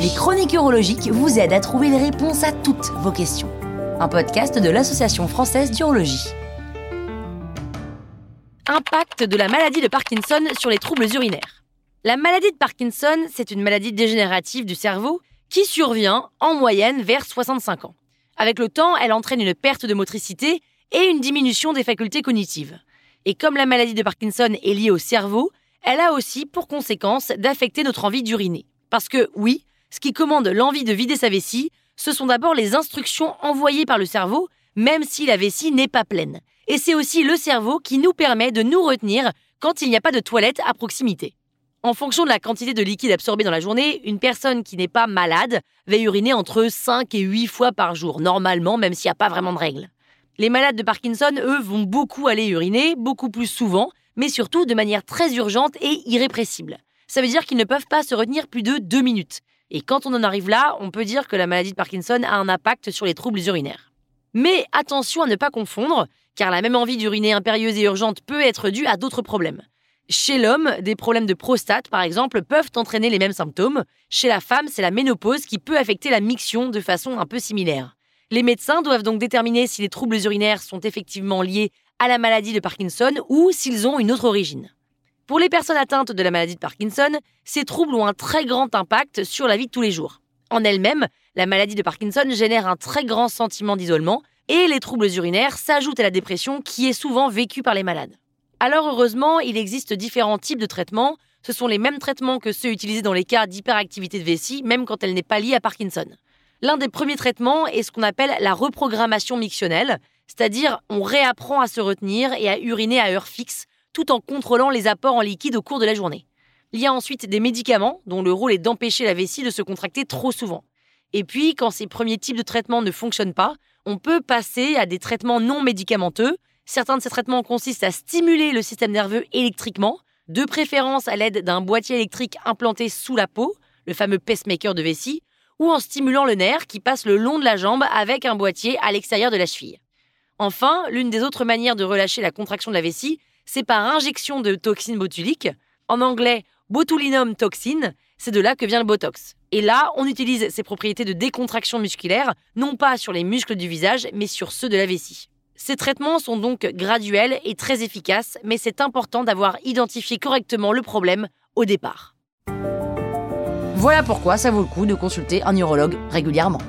Les chroniques urologiques vous aident à trouver les réponses à toutes vos questions. Un podcast de l'Association française d'urologie. Impact de la maladie de Parkinson sur les troubles urinaires. La maladie de Parkinson, c'est une maladie dégénérative du cerveau qui survient en moyenne vers 65 ans. Avec le temps, elle entraîne une perte de motricité et une diminution des facultés cognitives. Et comme la maladie de Parkinson est liée au cerveau, elle a aussi pour conséquence d'affecter notre envie d'uriner. Parce que oui, ce qui commande l'envie de vider sa vessie, ce sont d'abord les instructions envoyées par le cerveau, même si la vessie n'est pas pleine. Et c'est aussi le cerveau qui nous permet de nous retenir quand il n'y a pas de toilette à proximité. En fonction de la quantité de liquide absorbé dans la journée, une personne qui n'est pas malade va uriner entre 5 et 8 fois par jour, normalement, même s'il n'y a pas vraiment de règles. Les malades de Parkinson, eux, vont beaucoup aller uriner, beaucoup plus souvent, mais surtout de manière très urgente et irrépressible. Ça veut dire qu'ils ne peuvent pas se retenir plus de 2 minutes. Et quand on en arrive là, on peut dire que la maladie de Parkinson a un impact sur les troubles urinaires. Mais attention à ne pas confondre, car la même envie d'uriner impérieuse et urgente peut être due à d'autres problèmes. Chez l'homme, des problèmes de prostate, par exemple, peuvent entraîner les mêmes symptômes. Chez la femme, c'est la ménopause qui peut affecter la miction de façon un peu similaire. Les médecins doivent donc déterminer si les troubles urinaires sont effectivement liés à la maladie de Parkinson ou s'ils ont une autre origine. Pour les personnes atteintes de la maladie de Parkinson, ces troubles ont un très grand impact sur la vie de tous les jours. En elle-même, la maladie de Parkinson génère un très grand sentiment d'isolement et les troubles urinaires s'ajoutent à la dépression qui est souvent vécue par les malades. Alors heureusement, il existe différents types de traitements. Ce sont les mêmes traitements que ceux utilisés dans les cas d'hyperactivité de vessie, même quand elle n'est pas liée à Parkinson. L'un des premiers traitements est ce qu'on appelle la reprogrammation mictionnelle, c'est-à-dire on réapprend à se retenir et à uriner à heure fixe, tout en contrôlant les apports en liquide au cours de la journée. Il y a ensuite des médicaments dont le rôle est d'empêcher la vessie de se contracter trop souvent. Et puis, quand ces premiers types de traitements ne fonctionnent pas, on peut passer à des traitements non médicamenteux, Certains de ces traitements consistent à stimuler le système nerveux électriquement, de préférence à l'aide d'un boîtier électrique implanté sous la peau, le fameux pacemaker de vessie, ou en stimulant le nerf qui passe le long de la jambe avec un boîtier à l'extérieur de la cheville. Enfin, l'une des autres manières de relâcher la contraction de la vessie, c'est par injection de toxine botulique, en anglais botulinum toxine, c'est de là que vient le Botox. Et là, on utilise ces propriétés de décontraction musculaire, non pas sur les muscles du visage, mais sur ceux de la vessie. Ces traitements sont donc graduels et très efficaces, mais c'est important d'avoir identifié correctement le problème au départ. Voilà pourquoi ça vaut le coup de consulter un urologue régulièrement.